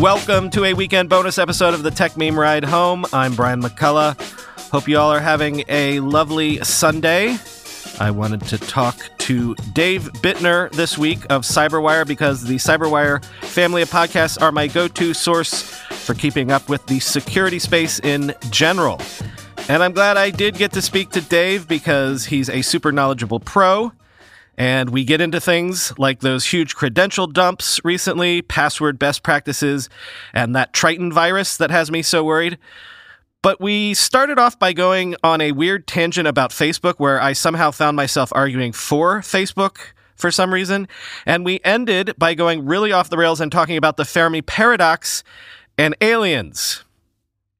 Welcome to a weekend bonus episode of the Techmeme Ride Home. I'm Brian McCullough. Hope you all are having a lovely Sunday. I wanted to talk to Dave Bittner this week of Cyberwire because the Cyberwire family of podcasts are my go to source for keeping up with the security space in general. And I'm glad I did get to speak to Dave because he's a super knowledgeable pro. And we get into things like those huge credential dumps recently, password best practices, and that Triton virus that has me so worried. But we started off by going on a weird tangent about Facebook where I somehow found myself arguing for Facebook for some reason. And we ended by going really off the rails and talking about the Fermi paradox and aliens.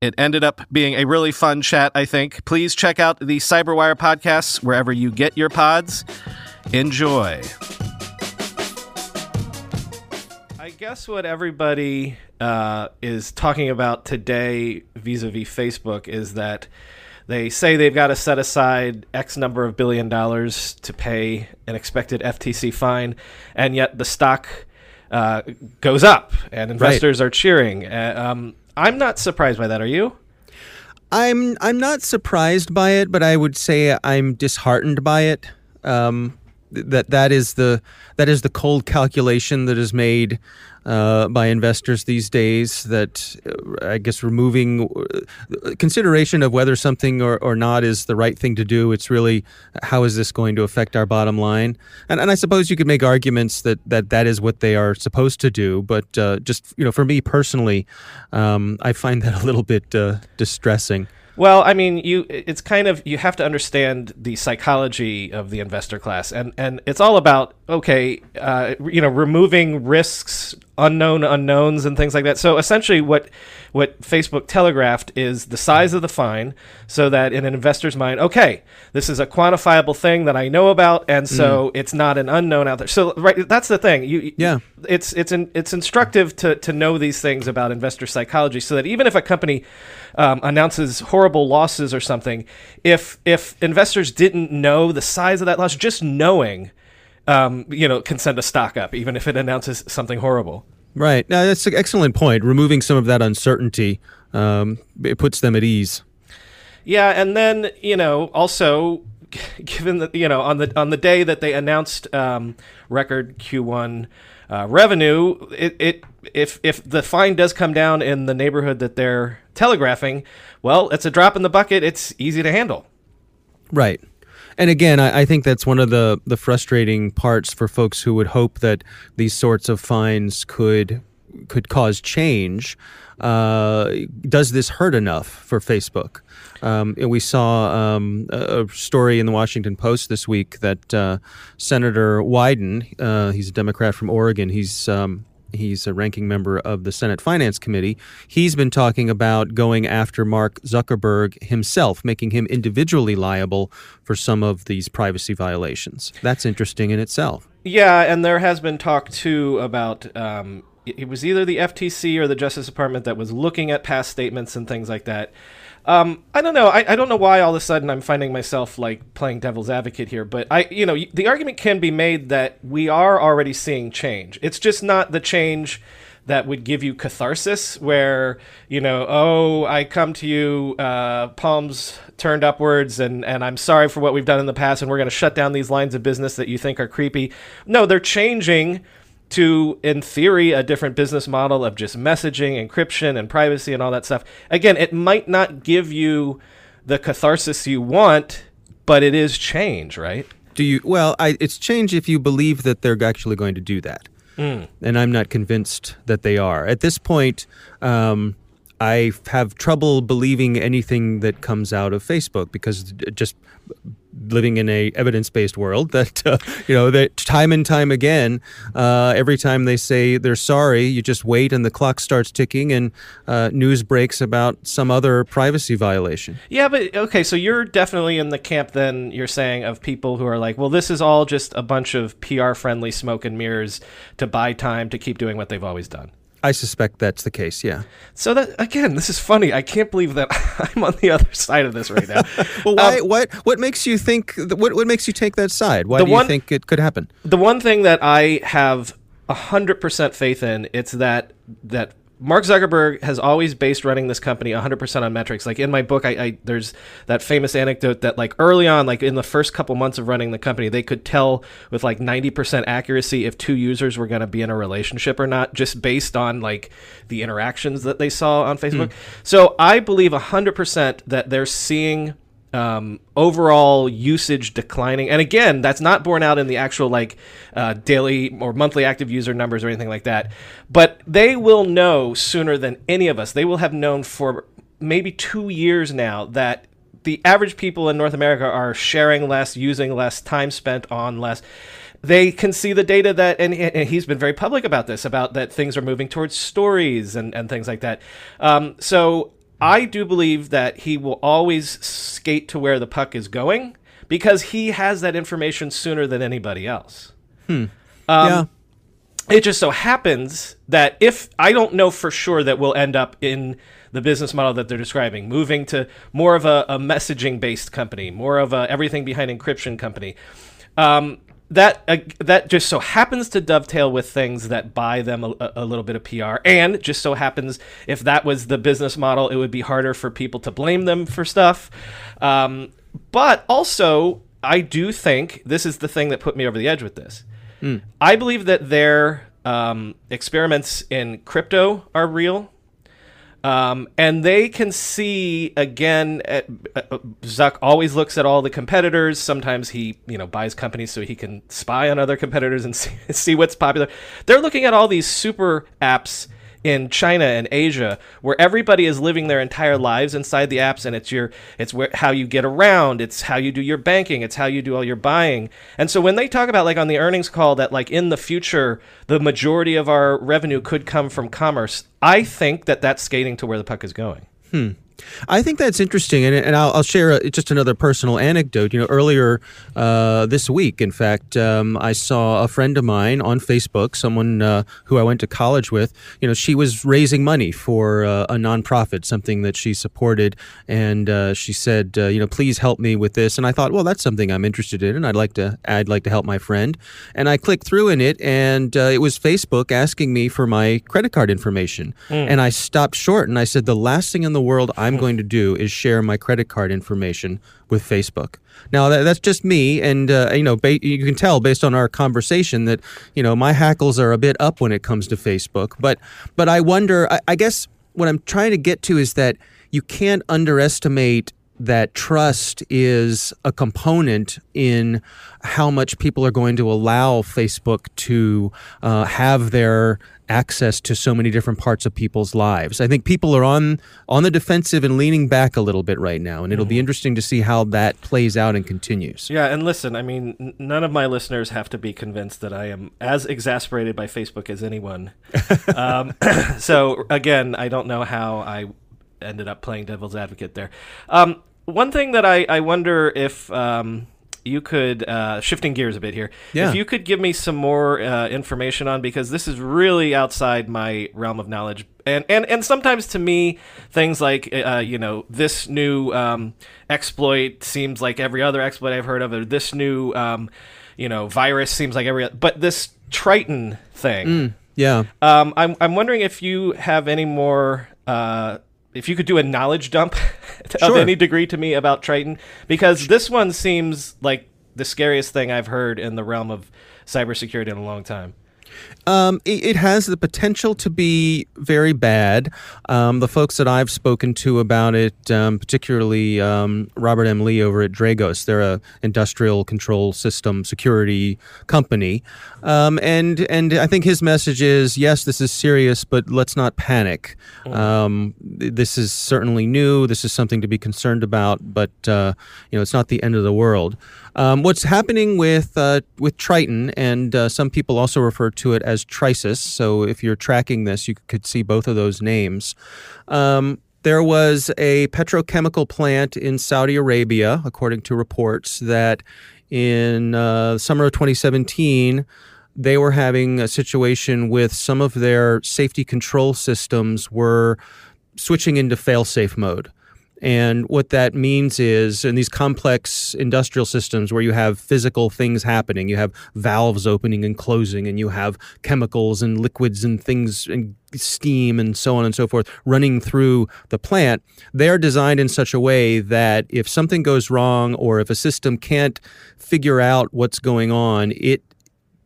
It ended up being a really fun chat, I think. Please check out the Cyberwire podcasts wherever you get your pods. Enjoy. I guess what everybody uh, is talking about today vis a vis Facebook is that they say they've got to set aside X number of billion dollars to pay an expected FTC fine, and yet the stock uh, goes up and investors right. are cheering. Uh, um, I'm not surprised by that. Are you? I'm I'm not surprised by it, but I would say I'm disheartened by it. Um, that that is the that is the cold calculation that is made uh, by investors these days. That uh, I guess removing uh, consideration of whether something or, or not is the right thing to do. It's really how is this going to affect our bottom line? And and I suppose you could make arguments that that, that is what they are supposed to do. But uh, just you know, for me personally, um, I find that a little bit distressing. Well, I mean, you it's kind of you have to understand the psychology of the investor class, and and it's all about okay, uh, you know, removing risks, unknown unknowns, and things like that. So essentially, what what Facebook telegraphed is the size of the fine, so that in an investor's mind, okay, this is a quantifiable thing that I know about, and so mm. it's not an unknown out there. So right, that's the thing. You yeah, it's it's in, it's instructive to to know these things about investor psychology, so that even if a company um, announces horrible losses or something, if if investors didn't know the size of that loss, just knowing um, you know, can send a stock up, even if it announces something horrible. Right. Now, that's an excellent point. Removing some of that uncertainty, um, it puts them at ease. Yeah, and then you know, also, given that you know, on the on the day that they announced um, record Q1 uh, revenue, it, it if if the fine does come down in the neighborhood that they're telegraphing, well, it's a drop in the bucket. It's easy to handle. Right. And again, I, I, think that's one of the, the frustrating parts for folks who would hope that these sorts of fines could could cause change. Uh, does this hurt enough for Facebook? Um, we saw um, a story in the Washington Post this week that uh, Senator Wyden, uh, he's a Democrat from Oregon, he's um, He's a ranking member of the Senate Finance Committee. He's been talking about going after Mark Zuckerberg himself, making him individually liable for some of these privacy violations. That's interesting in itself. Yeah, and there has been talk too about um, it was either the FTC or the Justice Department that was looking at past statements and things like that. Um, I don't know. I, I don't know why all of a sudden I'm finding myself like playing devil's advocate here, but I, you know, the argument can be made that we are already seeing change. It's just not the change that would give you catharsis, where you know, oh, I come to you, uh, palms turned upwards, and and I'm sorry for what we've done in the past, and we're going to shut down these lines of business that you think are creepy. No, they're changing to, in theory, a different business model of just messaging, encryption, and privacy and all that stuff. Again, it might not give you the catharsis you want, but it is change, right? Do you? Well, I, it's change if you believe that they're actually going to do that. Mm. And I'm not convinced that they are. At this point, um, I have trouble believing anything that comes out of Facebook because just living in a evidence-based world that uh, you know that time and time again uh, every time they say they're sorry you just wait and the clock starts ticking and uh, news breaks about some other privacy violation. Yeah but okay so you're definitely in the camp then you're saying of people who are like well this is all just a bunch of pr friendly smoke and mirrors to buy time to keep doing what they've always done I suspect that's the case. Yeah. So that again, this is funny. I can't believe that I'm on the other side of this right now. well, why? Um, what? What makes you think? What? What makes you take that side? Why do one, you think it could happen? The one thing that I have hundred percent faith in it's that that Mark Zuckerberg has always based running this company 100% on metrics. Like in my book, I, I, there's that famous anecdote that like early on, like in the first couple months of running the company, they could tell with like 90% accuracy if two users were going to be in a relationship or not, just based on like the interactions that they saw on Facebook. Mm. So I believe 100% that they're seeing um, overall usage declining. And again, that's not borne out in the actual like uh, daily or monthly active user numbers or anything like that. But they will know sooner than any of us. They will have known for maybe two years now that the average people in North America are sharing less, using less, time spent on less they can see the data that and, and, he's been very public about this about that things are moving towards stories and, and things like that um, so I do believe that he will always skate to where the puck is going because he has that information sooner than anybody else. Hmm. Um, yeah. It just so happens that if I don't know for sure that we'll end up in the business model that they're describing, moving to more of a, a messaging based company, more of a everything behind encryption company. Um, that uh, that just so happens to dovetail with things that buy them a, a, little bit of PR, and just so happens if that was the business model, it would be harder for people to blame them for stuff. Um, but also, I do think this is the thing that put me over the edge with this. Mm. I believe that their um, experiments in crypto are real. Um, and they can see again. At, uh, Zuck always looks at all the competitors. Sometimes he, you know, buys companies so he can spy on other competitors and see, see what's popular. They're looking at all these super apps in China and Asia where everybody is living their entire lives inside the apps and it's your it's where how you get around it's how you do your banking it's how you do all your buying. And so when they talk about like on the earnings call that like in the future the majority of our revenue could come from commerce I think that that's skating to where the puck is going. Hmm I think that's interesting, and, and I'll, I'll share a, just another personal anecdote. You know, earlier uh, this week, in fact, um, I saw a friend of mine on Facebook, someone uh, who I went to college with. You know, she was raising money for uh, a nonprofit, something that she supported, and uh, she said, uh, you know, please help me with this. And I thought, well, that's something I'm interested in, and I'd like to, I'd like to help my friend. And I clicked through in it, and uh, it was Facebook asking me for my credit card information, mm. and I stopped short, and I said, the last thing in the world I'm going to do is share my credit card information with Facebook. Now that, that's just me, and uh, you know, ba- you can tell based on our conversation that you know my hackles are a bit up when it comes to Facebook. But but I wonder. I, I guess what I'm trying to get to is that you can't underestimate that trust is a component in how much people are going to allow Facebook to uh, have their access to so many different parts of people's lives. I think people are on on the defensive and leaning back a little bit right now, and it'll be mm-hmm. interesting to see how that plays out and continues. Yeah, and listen, I mean, n- none of my listeners have to be convinced that I am as exasperated by Facebook as anyone. um, so again, I don't know how I ended up playing devil's advocate there. Um, one thing that I, I wonder if um, you could uh, shifting gears a bit here. Yeah. If you could give me some more uh, information on because this is really outside my realm of knowledge, and and and sometimes to me things like uh, you know this new um, exploit seems like every other exploit I've heard of, or this new um, you know virus seems like every, but this Triton thing. Mm, yeah. Um, I'm I'm wondering if you have any more uh, if you could do a knowledge dump of any degree to me about Triton, because this one seems like the scariest thing I've heard in the realm of cybersecurity in a long time. Um, it, it, has the potential to be very bad. Um, the folks that I've spoken to about it, um, particularly um, Robert M. Lee over at Dragos, they're a industrial control system security company, um, and and I think his message is yes, this is serious, but let's not panic. Mm. this is certainly new. This is something to be concerned about, but uh, you know, it's not the end of the world. Um, what's happening with uh, with Triton, and uh, some people also refer to it as Trisis. So if you're tracking this, you could see both of those names. Um, there was a petrochemical plant in Saudi Arabia, according to reports, that in uh, summer of 2017 they were having a situation with some of their safety control systems were switching into fail-safe mode. And what that means is in these complex industrial systems where you have physical things happening, you have valves opening and closing, and you have chemicals and liquids and things and steam and so on and so forth running through the plant, they are designed in such a way that if something goes wrong or if a system can't figure out what's going on, it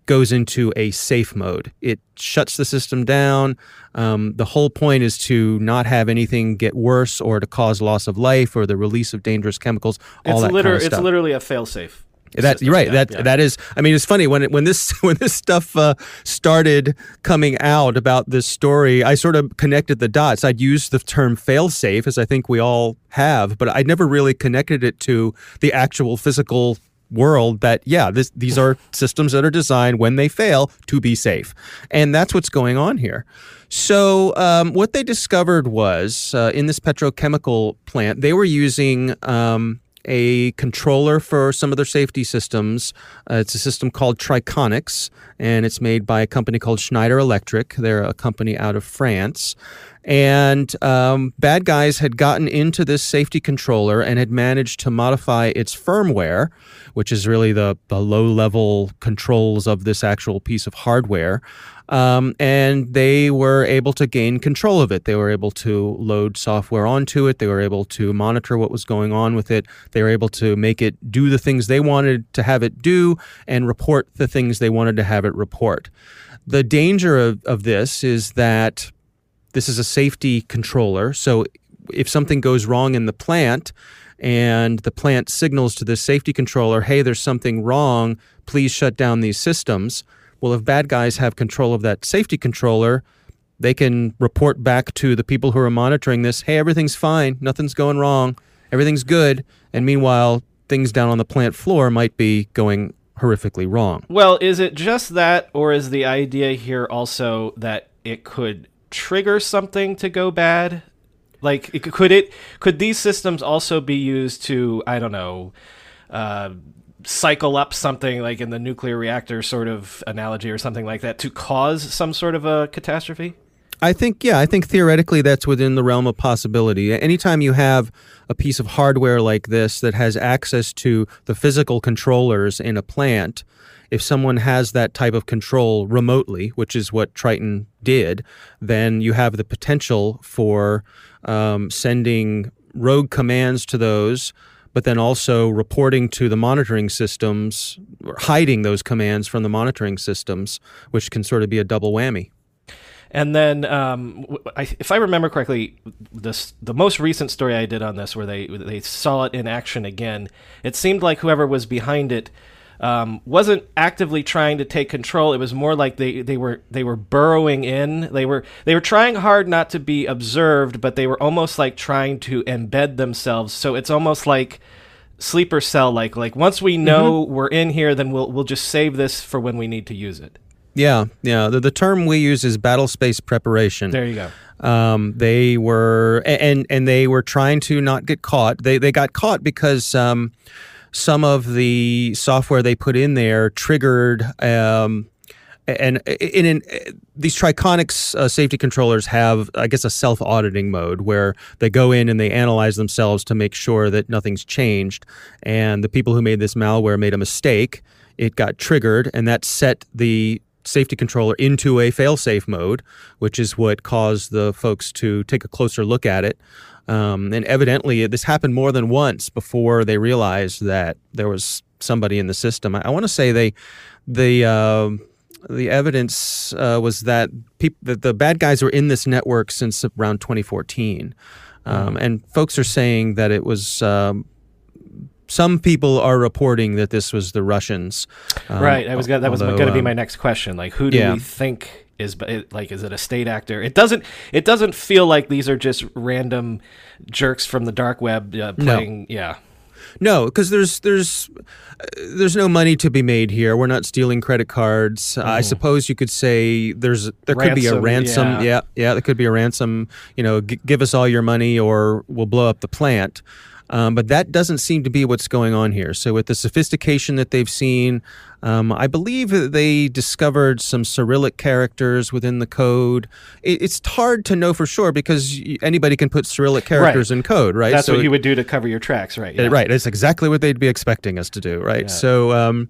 goes into a safe mode. It shuts the system down. Um, the whole point is to not have anything get worse or to cause loss of life or the release of dangerous chemicals. All it's that liter- kind of stuff. It's literally a fail-safe. That you're right. Yeah, that yeah. that is. I mean, it's funny when it, when this when this stuff uh, started coming out about this story. I sort of connected the dots. I'd used the term fail-safe, as I think we all have, but I'd never really connected it to the actual physical world that yeah this, these are systems that are designed when they fail to be safe and that's what's going on here so um, what they discovered was uh, in this petrochemical plant they were using um, a controller for some of their safety systems. Uh, it's a system called Triconex, and it's made by a company called Schneider Electric. They're a company out of France. And um, bad guys had gotten into this safety controller and had managed to modify its firmware, which is really the, the low level controls of this actual piece of hardware. Um, and they were able to gain control of it. They were able to load software onto it. They were able to monitor what was going on with it. They were able to make it do the things they wanted to have it do and report the things they wanted to have it report. The danger of, of this is that this is a safety controller. So if something goes wrong in the plant and the plant signals to the safety controller, hey, there's something wrong, please shut down these systems. Well, if bad guys have control of that safety controller, they can report back to the people who are monitoring this, hey, everything's fine, nothing's going wrong, everything's good. And meanwhile, things down on the plant floor might be going horrifically wrong. Well, is it just that, or is the idea here also that it could trigger something to go bad? Like, it, could it could these systems also be used to I don't know, uh, cycle up something like in the nuclear reactor sort of analogy or something like that to cause some sort of a catastrophe? I think, yeah, I think theoretically that's within the realm of possibility. Anytime you have a piece of hardware like this that has access to the physical controllers in a plant, if someone has that type of control remotely, which is what Triton did, then you have the potential for um, sending rogue commands to those but then also reporting to the monitoring systems, or hiding those commands from the monitoring systems, which can sort of be a double whammy. And then, um, I, if I remember correctly, this the most recent story I did on this, where they they saw it in action again, it seemed like whoever was behind it um, wasn't actively trying to take control. It was more like they, they were they were burrowing in. They were they were trying hard not to be observed, but they were almost like trying to embed themselves. So it's almost like sleeper cell like like once we know mm-hmm. we're in here, then we'll we'll just save this for when we need to use it. Yeah, yeah. The, the term we use is battle space preparation. There you go. Um, they were and and they were trying to not get caught. They they got caught because um, some of the software they put in there triggered. Um, and in, in, these Triconex uh, safety controllers have, I guess, a self-auditing mode where they go in and they analyze themselves to make sure that nothing's changed. And the people who made this malware made a mistake. It got triggered, and that set the safety controller into a fail-safe mode, which is what caused the folks to take a closer look at it. Um, and evidently, this happened more than once before they realized that there was somebody in the system. I, I want to say they, the uh, the evidence uh, was that peop- that the bad guys were in this network since around 2014, um, and folks are saying that it was. Um, some people are reporting that this was the Russians. Um, right. I was gonna, that was going to be um, my next question. Like, who do yeah. we think is like? Is it a state actor? It doesn't. It doesn't feel like these are just random jerks from the dark web uh, playing. Yeah. No, because there's there's uh, there's no money to be made here. We're not stealing credit cards. I suppose you could say there's there could be a Mm-hmm. Ransom, ransom. yeah. Yeah, yeah, there could be a ransom. You know, g- give us all your money or we'll blow up the plant. Um, but that doesn't seem to be what's going on here. So with the sophistication that they've seen, um, I believe that they discovered some Cyrillic characters within the code. It, it's hard to know for sure because anybody can put Cyrillic characters in code, right? That's So what it- you would do to cover your tracks, right? uh, Right. That's exactly what they'd be expecting us to do. Right. So, um,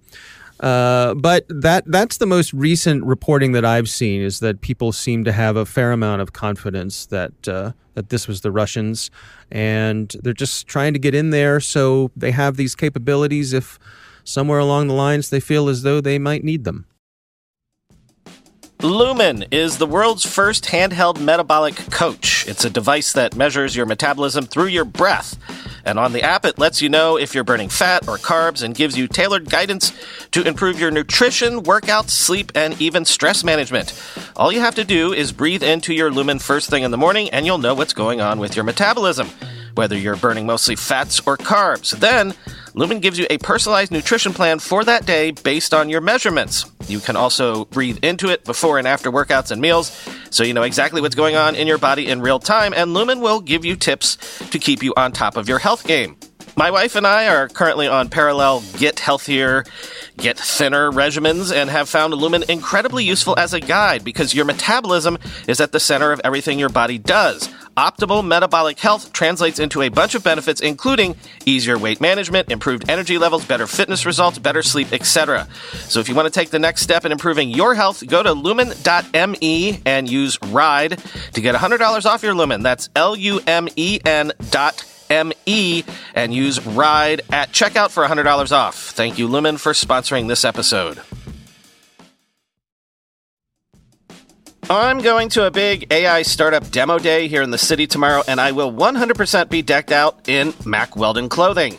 uh, but that that's the most recent reporting that I've seen is that people seem to have a fair amount of confidence that uh, that this was the Russians, and they're just trying to get in there so they have these capabilities if somewhere along the lines they feel as though they might need them. Lumen is the world's first handheld metabolic coach. It's a device that measures your metabolism through your breath. And on the app, it lets you know if you're burning fat or carbs and gives you tailored guidance to improve your nutrition, workouts, sleep, and even stress management. All you have to do is breathe into your Lumen first thing in the morning, and you'll know what's going on with your metabolism, whether you're burning mostly fats or carbs. Then, Lumen gives you a personalized nutrition plan for that day based on your measurements. You can also breathe into it before and after workouts and meals, so you know exactly what's going on in your body in real time, and Lumen will give you tips to keep you on top of your health game. My wife and I are currently on parallel get healthier, get thinner regimens and have found Lumen incredibly useful as a guide because your metabolism is at the center of everything your body does. Optimal metabolic health translates into a bunch of benefits, including easier weight management, improved energy levels, better fitness results, better sleep, etc. So if you want to take the next step in improving your health, go to lumen.me and use RIDE to get $100 off your Lumen. That's L U M E N dot M-E and use RIDE at checkout for $100 off. Thank you, Lumen, for sponsoring this episode. I'm going to a big AI startup demo day here in the city tomorrow, and I will 100% be decked out in Mack Weldon clothing.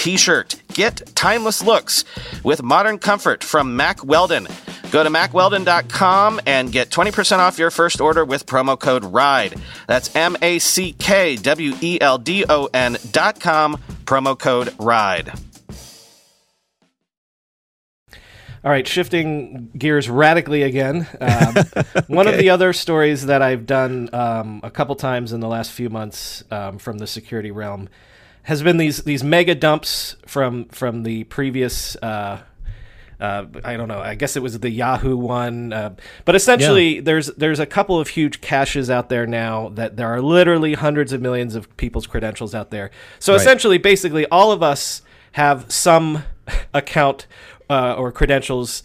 t shirt. Get timeless looks with modern comfort from Mack Weldon. Go to mackweldon.com and get 20% off your first order with promo code RIDE. That's M A C K W E L D O N dot com, promo code RIDE. All right, shifting gears radically again. Um, One of the other stories that I've done um, a couple times in the last few months um, from the security realm has been these these mega dumps from from the previous. Uh, uh, I don't know. I guess it was the Yahoo one, uh, but essentially, there's there's a couple of huge caches out there now that there are literally hundreds of millions of people's credentials out there. So Right. essentially, basically, all of us have some account uh, or credentials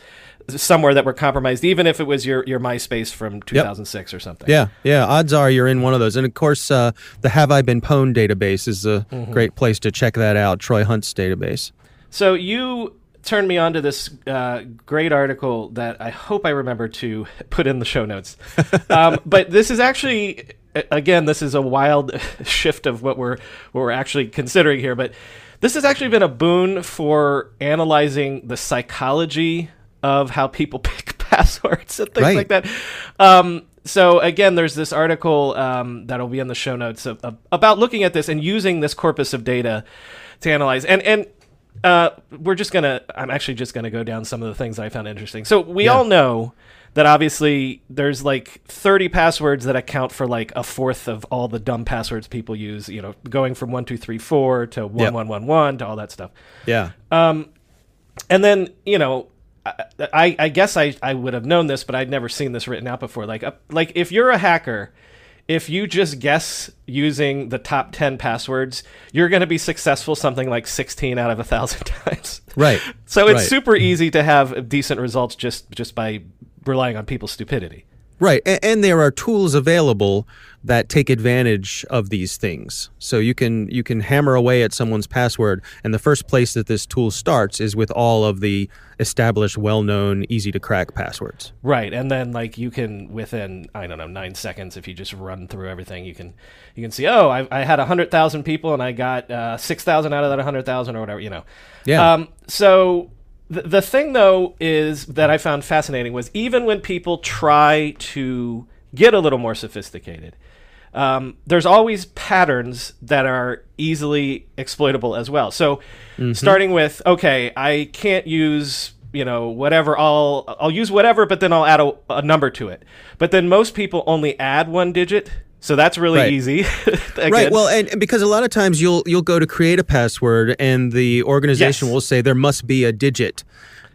somewhere that were compromised, even if it was your your MySpace from 2006 or something. Yeah, yeah. Odds are you're in one of those, and of course, uh, the Have I Been Pwned database is a Mm-hmm. great place to check that out. Troy Hunt's database. So you turned me on to this uh, great article that I hope I remember to put in the show notes. um, but this is actually, again, this is a wild shift of what we're what we're actually considering here. But this has actually been a boon for analyzing the psychology of how people pick passwords and things Right. like that. Um, so again, there's this article um, that'll be in the show notes of, of- about looking at this and using this corpus of data to analyze. And and uh, we're just gonna. I'm actually just gonna go down some of the things I found interesting. So we all know that obviously there's like 30 passwords that account for like a fourth of all the dumb passwords people use. You know, going from one two three four to one one one one to all that stuff. Yeah. Um, and then you know I, I, I guess I, I would have known this but i'd never seen this written out before like uh, like if you're a hacker if you just guess using the top 10 passwords you're going to be successful something like 16 out of a thousand times Right. so it's Right. super easy to have decent results just just by relying on people's stupidity Right. And, and there are tools available that take advantage of these things. So you can you can hammer away at someone's password and the first place that this tool starts is with all of the established well-known easy to crack passwords. Right, and then like you can within I don't know nine seconds if you just run through everything, you can you can see oh I, I had hundred thousand people and I got uh, six thousand out of that hundred thousand or whatever you know. Yeah. Um, so the the thing though is that I found fascinating was even when people try to get a little more sophisticated, um, there's always patterns that are easily exploitable as well. So, starting with okay, I can't use you know whatever I'll I'll use whatever, but then I'll add a, a number to it. But then most people only add one digit, so that's really Right. easy. Right. Well, and because a lot of times you'll you'll go to create a password and the organization Yes. will say there must be a digit.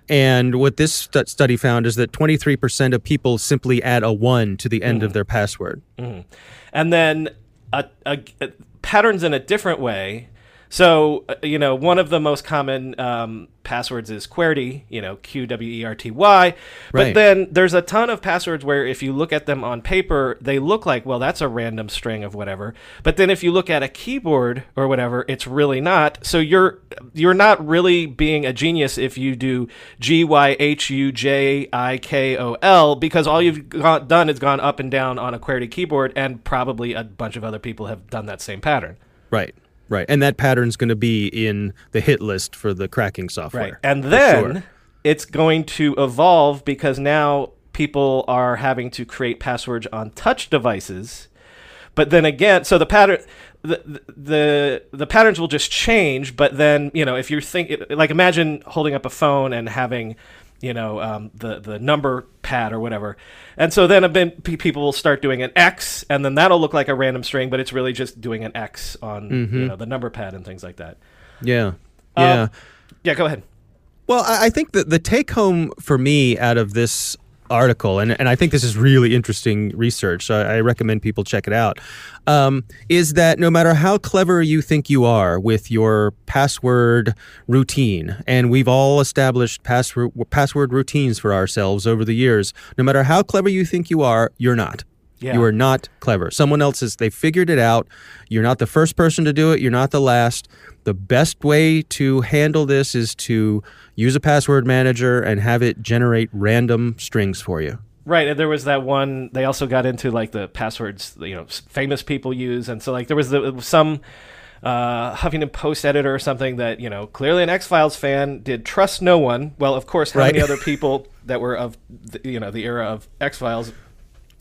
And what this stu- study found is that 23% of people simply add a 1 to the end of mm. their password. Mm. and then a, a, a- patterns in a different way. So uh, you know, one of the most common um, passwords is QWERTY. You know, Q W E R T Y. But Right. then there's a ton of passwords where if you look at them on paper, they look like well, that's a random string of whatever. But then if you look at a keyboard or whatever, it's really not. So you're you're not really being a genius if you do G Y H U J I K O L because all you've got, done is gone up and down on a QWERTY keyboard, and probably a bunch of other people have done that same pattern. Right. Right. And that pattern's going to be in the hit list for the cracking software. Right. And then sure. it's going to evolve because now people are having to create passwords on touch devices. But then again, so the pattern the, the the patterns will just change, but then, you know, if you're think like imagine holding up a phone and having you know um, the the number pad or whatever, and so then bit, people will start doing an X, and then that'll look like a random string, but it's really just doing an X on Mm-hmm. you know the number pad and things like that. Yeah. Yeah. Yeah, go ahead. Well, I I think that the take home for me out of this article, and, and I think this is really interesting research, so I, I recommend people check it out, um, is that no matter how clever you think you are with your password routine, and we've all established password, password routines for ourselves over the years, no matter how clever you think you are, you're not. Yeah. You are not clever. Someone else has they figured it out. You're not the first person to do it. You're not the last. The best way to handle this is to use a password manager and have it generate random strings for you. Right, and there was that one. They also got into like the passwords, you know, famous people use, and so like there was the, some uh, Huffington Post editor or something that you know clearly an X Files fan did trust no one. Well, of course, how Right. many other people that were of the, you know the era of X Files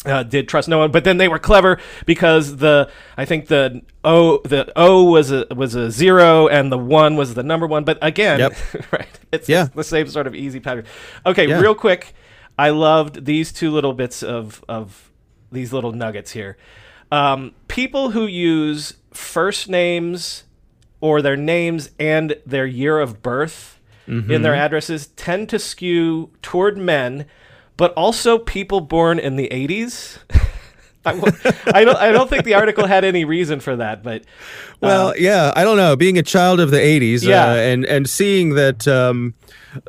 uh, did trust no one, but then they were clever because the I think the O the O was a was a zero and the one was the number one. But again, Yep. right? It's Yeah. the same sort of easy pattern. Okay, Yeah. real quick, I loved these two little bits of of these little nuggets here. Um, people who use first names or their names and their year of birth in their addresses tend to skew toward men, but also people born in the 80s. I, I don't. I don't think the article had any reason for that, but Well, yeah, I don't know. Being a child of the '80s, Yeah. uh, and and seeing that um,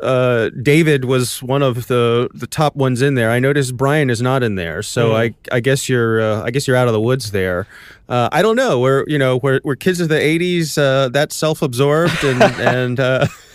uh, David was one of the the top ones in there. I noticed Brian is not in there, so I I guess you're uh, I guess you're out of the woods there. Uh, I don't know. We're you know we're, we're kids of the '80s. Uh, that's self-absorbed, and and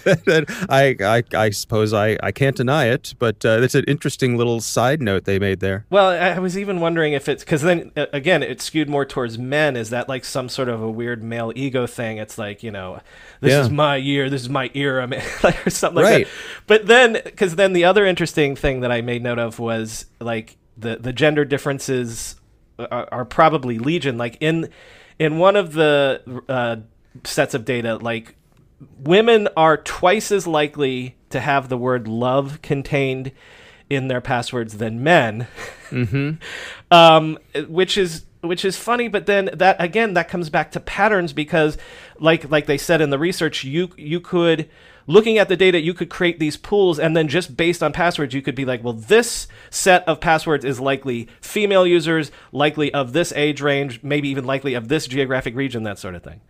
uh, I, I I suppose I, I can't deny it. But uh, it's an interesting little side note they made there. Well, I was even wondering if it's because then uh, again it skewed more towards men. Is that like some sort of a weird male ego thing? It's like you know, this Yeah. is my year, this is my era, man, like, or something like Right. that. But then, because then the other interesting thing that I made note of was like the the gender differences are, are probably legion. Like in in one of the uh, sets of data, like women are twice as likely to have the word love contained in their passwords than men. Mm-hmm. um, which is which is funny, but then that again that comes back to patterns because, like like they said in the research, you you could looking at the data, you could create these pools, and then just based on passwords, you could be like, well, this set of passwords is likely female users, likely of this age range, maybe even likely of this geographic region, that sort of thing.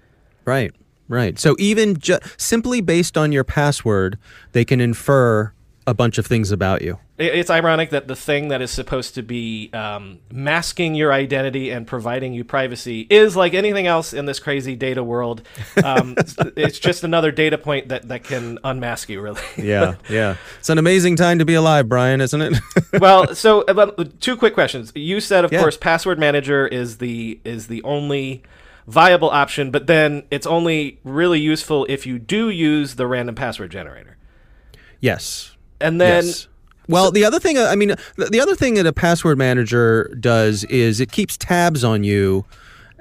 Right, right. So even ju- simply based on your password, they can infer a bunch of things about you. It's ironic that the thing that is supposed to be um, masking your identity and providing you privacy is like anything else in this crazy data world. Um, it's just another data point that, that can unmask you, really. yeah, yeah. It's an amazing time to be alive, Brian, isn't it? well, so two quick questions. You said, of Yeah. course, password manager is the is the only viable option, but then it's only really useful if you do use the random password generator. yes. And then yes. Well, the other thing, I mean, the, the other thing that a password manager does is it keeps tabs on you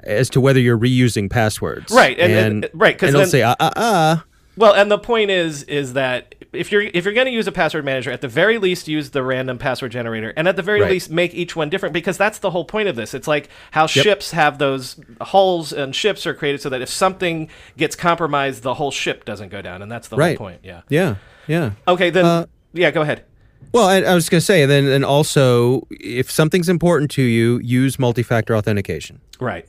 as to whether you're reusing passwords. Right, and- and- right, 'cause and it'll then- say, uh, uh, uh. Well, and the point is is that if you're if you're going to use a password manager, at the very least use the random password generator, and at the very Right. least make each one different because that's the whole point of this. It's like how ships have those hulls, and ships are created so that if something gets compromised, the whole ship doesn't go down, and that's the Right. whole point. Yeah. Yeah, yeah. Okay, then Uh, yeah, go ahead. Well, I, I was going to say, then, and also, if something's important to you, use multi-factor authentication. Right.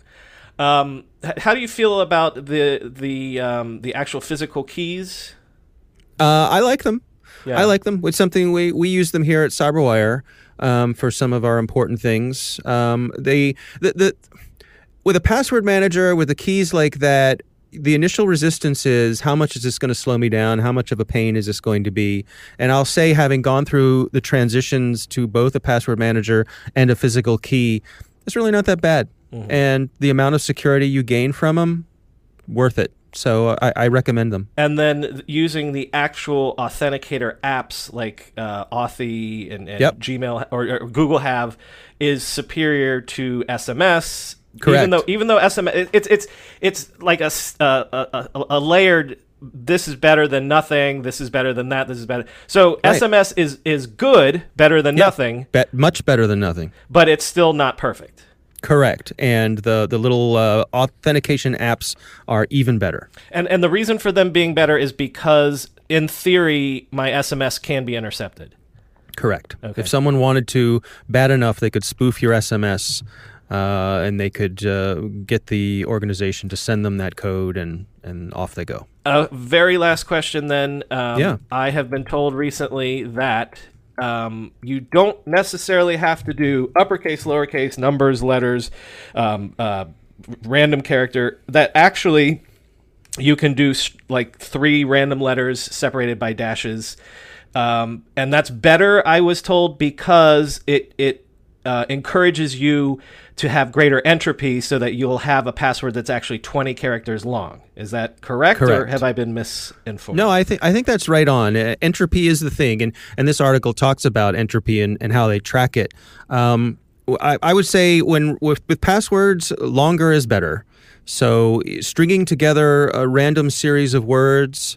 Um, how do you feel about the the um, the actual physical keys? Uh, I like them. Yeah. I like them. It's something we, we use them here at Cyberwire um, for some of our important things. Um, they the, the with a password manager with the keys like that. The initial resistance is how much is this going to slow me down? How much of a pain is this going to be? And I'll say, having gone through the transitions to both a password manager and a physical key, it's really not that bad. And the amount of security you gain from them, worth it. So I, I recommend them. and then using the actual authenticator apps like uh, Authy and, and Yep. Gmail or, or Google have is superior to SMS. Correct. Even though even though SMS it- it's it's it's like a uh, a, a, layered. This is better than nothing. This is better than that. This is better. So Right. SMS is is good, better than nothing, Bet much better than nothing. but it's still not perfect. Correct. And the the little uh, authentication apps are even better. And and the reason for them being better is because in theory my SMS can be intercepted. Correct. Okay. If someone wanted to bad enough, they could spoof your SMS, uh, and they could uh, get the organization to send them that code, and and off they go. A very last question then. Um, Yeah. I have been told recently that um, you don't necessarily have to do uppercase, lowercase, numbers, letters, um, uh, random character. That actually you can do like three random letters separated by dashes. Um, and that's better, I was told, because it, it uh, encourages you to have greater entropy so that you'll have a password that's actually 20 characters long. Is that correct? Or have I been misinformed? No, I think I think that's right on. Uh, entropy is the thing, and and this article talks about entropy and, and how they track it. Um, I, I would say when with, with passwords, longer is better. So stringing together a random series of words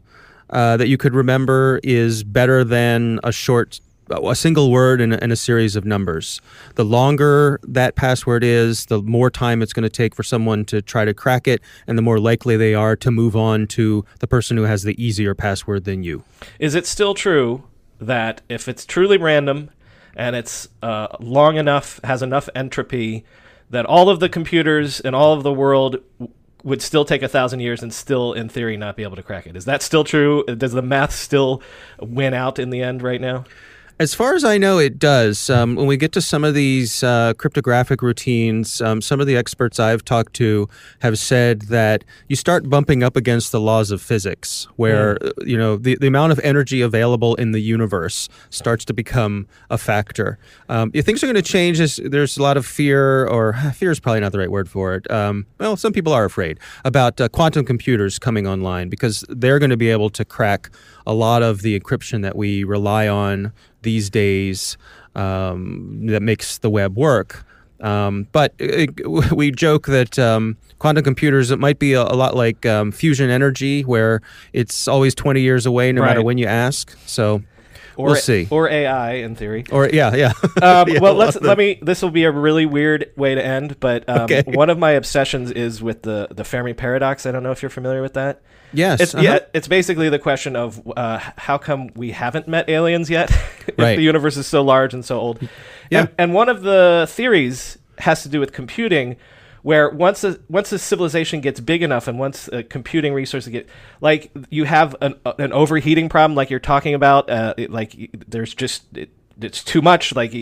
uh, that you could remember is better than a short. A single word and a, and a series of numbers. The longer that password is, the more time it's going to take for someone to try to crack it, and the more likely they are to move on to the person who has the easier password than you. Is it still true that if it's truly random and it's uh, long enough, has enough entropy, that all of the computers in all of the world w- would still take a thousand years and still, in theory, not be able to crack it? Is that still true? Does the math still win out in the end right now? As far as I know, it does. Um, when we get to some of these uh, cryptographic routines, um, some of the experts I've talked to have said that you start bumping up against the laws of physics, where uh, you know the, the amount of energy available in the universe starts to become a factor. Um, yeah, things are going to change. There's a lot of fear, or fear is probably not the right word for it. Um, well, some people are afraid about uh, quantum computers coming online because they're going to be able to crack a lot of the encryption that we rely on these days um, that makes the web work. Um, but uh, we joke that um, quantum computers it might be a, a lot like um, fusion energy, where it's always 20 years away, no matter when you ask. So or We'll see. or AI in theory. Or yeah, yeah. Um, Yeah, well, let's let me. This will be a really weird way to end, but um, Okay. one of my obsessions is with the the Fermi paradox. I don't know if you're familiar with that. Yes. It's uh-huh. yeah, it's basically the question of uh, how come we haven't met aliens yet? if Right. the universe is so large and so old. Yeah. And, and one of the theories has to do with computing, where once a once a civilization gets big enough and once uh, computing resources get like you have an an overheating problem, like you're talking about, uh, it- like there's just. It, it's too much, like,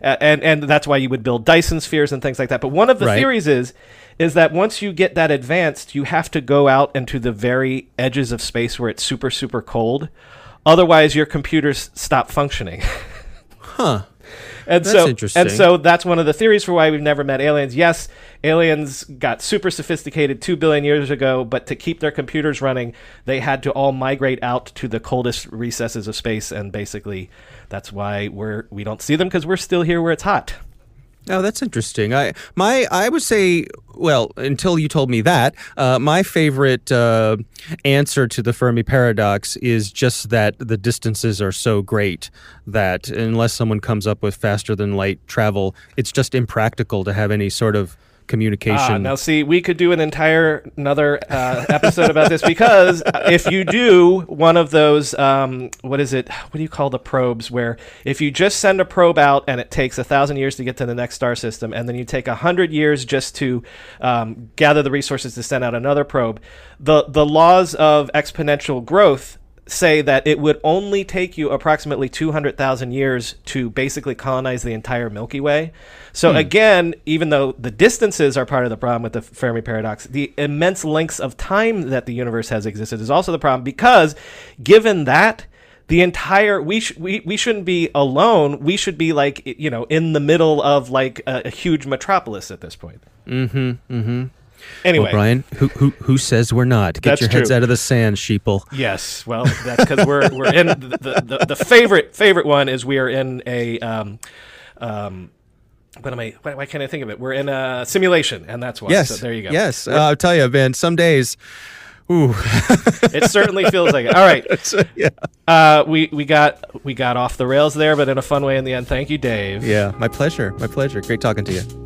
and and that's why you would build Dyson spheres and things like that. But one of the Right. theories is is that once you get that advanced, you have to go out into the very edges of space where it's super super cold. Otherwise, your computers stop functioning. huh. And That's so, interesting. and so that's one of the theories for why we've never met aliens. Yes, aliens got super sophisticated two billion years ago, but to keep their computers running, they had to all migrate out to the coldest recesses of space, and basically, that's why we're we don't see them because we're still here where it's hot. Oh, that's interesting. I my I would say, well, until you told me that, uh, my favorite uh, answer to the Fermi paradox is just that the distances are so great that unless someone comes up with faster than light travel, it's just impractical to have any sort of communication. Ah, now see, we could do an entire another uh, episode about this because if you do one of those, um, what is it? What do you call the probes? Where if you just send a probe out and it takes a thousand years to get to the next star system, and then you take a hundred years just to um, gather the resources to send out another probe, the the laws of exponential growth say that it would only take you approximately 200,000 years to basically colonize the entire Milky Way. So again, even though the distances are part of the problem with the Fermi paradox, the immense lengths of time that the universe has existed is also the problem because given that the entire we sh- we we shouldn't be alone. We should be like you know in the middle of like a, a huge metropolis at this point. Mm-hmm. Mm-hmm. Anyway, Well, Brian, who who who says we're not? Get your heads true. out of the sand, sheeple. Yes, well, that's because we're we're in the, the, the, the favorite favorite one is we are in a um, um, what am I? Why, why can't I think of it? We're in a simulation, and that's why. Yes. So there you go. Yes, uh, I'll tell you, man. Some days, ooh, It certainly feels like it. All right, yeah, uh, we we got we got off the rails there, but in a fun way in the end. Thank you, Dave. yeah. My pleasure. My pleasure. Great talking to you.